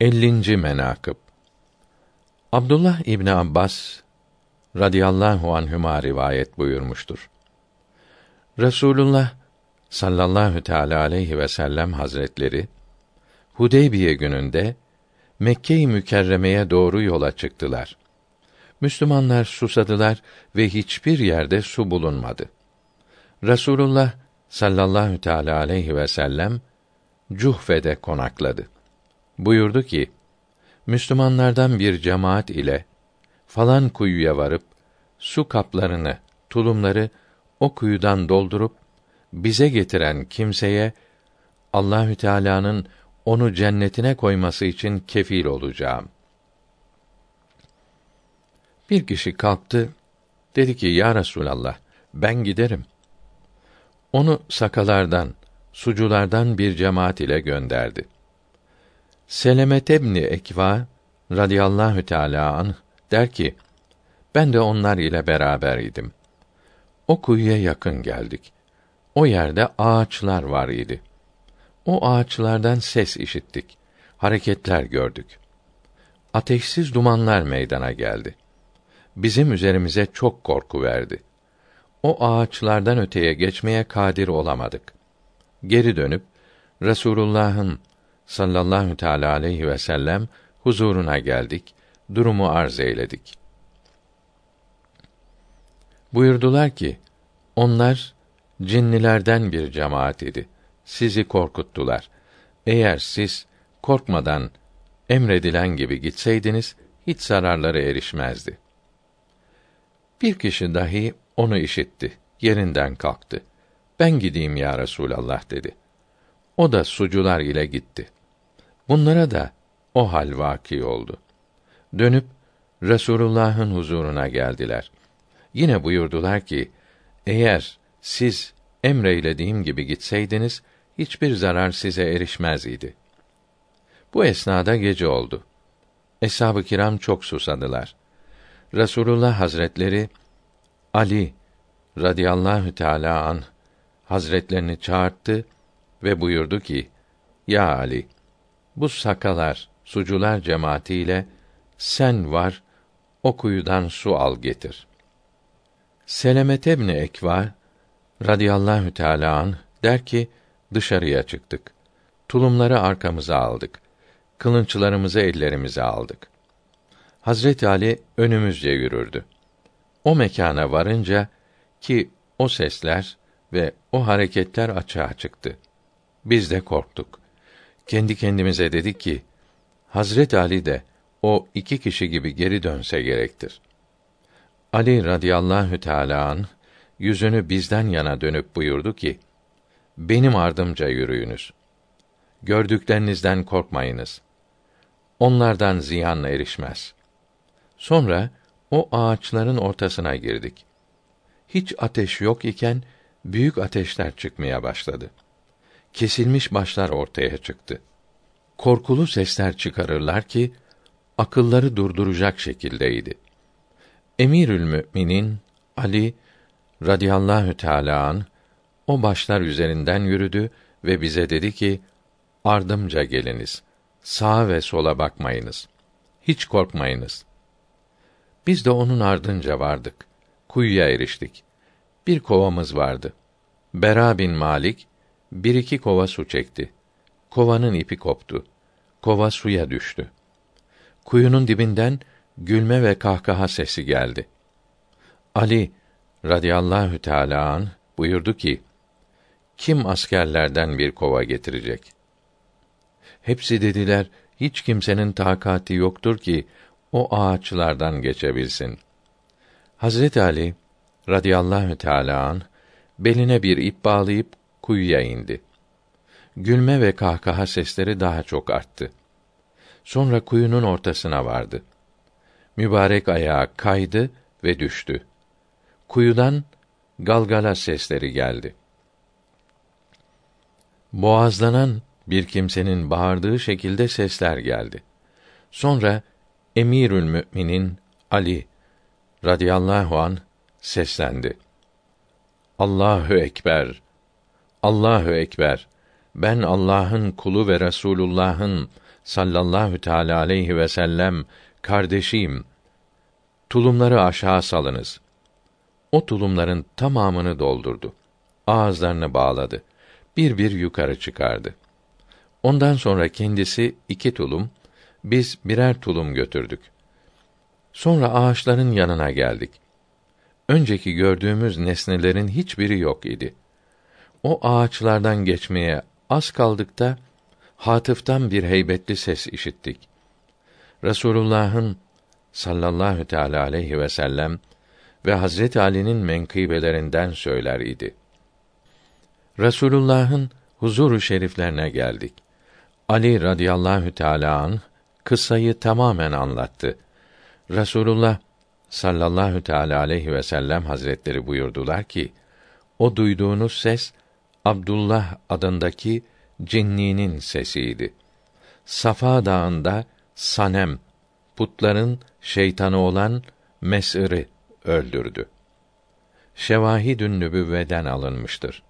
50. menakıb Abdullah İbni Abbas radıyallahu anhüma rivayet buyurmuştur. Resulullah sallallahu teala aleyhi ve sellem hazretleri Hudeybiye gününde Mekke-i Mükerreme'ye doğru yola çıktılar. Müslümanlar susadılar ve hiçbir yerde su bulunmadı. Resulullah sallallahu teala aleyhi ve sellem Cuhfe'de konakladı. Buyurdu ki: Müslümanlardan bir cemaat ile falan kuyuya varıp su kaplarını, tulumları o kuyudan doldurup bize getiren kimseye Allahü Teala'nın onu cennetine koyması için kefil olacağım. Bir kişi kalktı, dedi ki, Ya Resûlallah, ben giderim. Onu sakalardan, suculardan bir cemaat ile gönderdi. Selemet ebni Ekva radıyallahu teâlâ anh der ki, ben de onlar ile beraber idim. O kuyuya yakın geldik. O yerde ağaçlar var idi. O ağaçlardan ses işittik. Hareketler gördük. Ateşsiz dumanlar meydana geldi. Bizim üzerimize çok korku verdi. O ağaçlardan öteye geçmeye kadir olamadık. Geri dönüp Resulullah'ın sallallahu teala aleyhi ve sellem huzuruna geldik, durumu arz eyledik. Buyurdular ki, onlar cinnilerden bir cemaat idi. Sizi korkuttular. Eğer siz korkmadan emredilen gibi gitseydiniz hiç zararları erişmezdi. Bir kişi dahi onu işitti. Yerinden kalktı. Ben gideyim ya Resulallah dedi. O da sucular ile gitti. Bunlara da o hal vaki oldu. Dönüp Resulullah'ın huzuruna geldiler. Yine buyurdular ki, eğer siz emreylediğim gibi gitseydiniz, hiçbir zarar size erişmez idi. Bu esnada gece oldu. Eshab-ı kiram çok susadılar. Resulullah Hazretleri Ali radıyallahu teala an Hazretlerini çağırttı ve buyurdu ki: Ya Ali, bu sakalar, sucular cemaatiyle sen var, o kuyudan su al getir. Selemet ebni Ekva radıyallahu teâlâ an der ki, dışarıya çıktık. Tulumları arkamıza aldık. Kılınçlarımızı ellerimize aldık. Hazret Ali önümüzce yürürdü. O mekana varınca ki o sesler ve o hareketler açığa çıktı. Biz de korktuk. Kendi kendimize dedik ki, Hazret Ali de o iki kişi gibi geri dönse gerektir. Ali radıyallahu teâlâ an, yüzünü bizden yana dönüp buyurdu ki, benim ardımca yürüyünüz. Gördüklerinizden korkmayınız. Onlardan ziyan erişmez. Sonra o ağaçların ortasına girdik. Hiç ateş yok iken büyük ateşler çıkmaya başladı kesilmiş başlar ortaya çıktı. Korkulu sesler çıkarırlar ki akılları durduracak şekildeydi. Emirül Müminin Ali radıyallahu teâlâ an, o başlar üzerinden yürüdü ve bize dedi ki, ardımca geliniz. Sağa ve sola bakmayınız. Hiç korkmayınız. Biz de onun ardınca vardık. Kuyuya eriştik. Bir kovamız vardı. Bera bin Malik bir iki kova su çekti. Kovanın ipi koptu. Kova suya düştü. Kuyunun dibinden gülme ve kahkaha sesi geldi. Ali radıyallahu teâlâ an buyurdu ki, kim askerlerden bir kova getirecek? Hepsi dediler, hiç kimsenin takati yoktur ki o ağaçlardan geçebilsin. Hazret Ali radıyallahu teâlâ an beline bir ip bağlayıp kuyuya indi. Gülme ve kahkaha sesleri daha çok arttı. Sonra kuyunun ortasına vardı. Mübarek ayağı kaydı ve düştü. Kuyudan galgala sesleri geldi. Boğazlanan bir kimsenin bağırdığı şekilde sesler geldi. Sonra Emirül Müminin Ali radıyallahu an seslendi. Allahu ekber. Allahu ekber. Ben Allah'ın kulu ve Resulullah'ın sallallahu teala aleyhi ve sellem kardeşiyim. Tulumları aşağı salınız. O tulumların tamamını doldurdu. Ağızlarını bağladı. Bir bir yukarı çıkardı. Ondan sonra kendisi iki tulum, biz birer tulum götürdük. Sonra ağaçların yanına geldik. Önceki gördüğümüz nesnelerin hiçbiri yok idi. O ağaçlardan geçmeye az kaldıkta hatıftan bir heybetli ses işittik. Resulullah'ın sallallahu teala aleyhi ve sellem ve Hazret Ali'nin menkıbelerinden söyler idi. Resulullah'ın huzuru şeriflerine geldik. Ali radıyallahu teala an kıssayı tamamen anlattı. Resulullah sallallahu teala aleyhi ve sellem hazretleri buyurdular ki o duyduğunuz ses Abdullah adındaki cinninin sesiydi. Safa Dağı'nda Sanem putların şeytanı olan Mes'ir'i öldürdü. Şevahidün nübüvveden alınmıştır.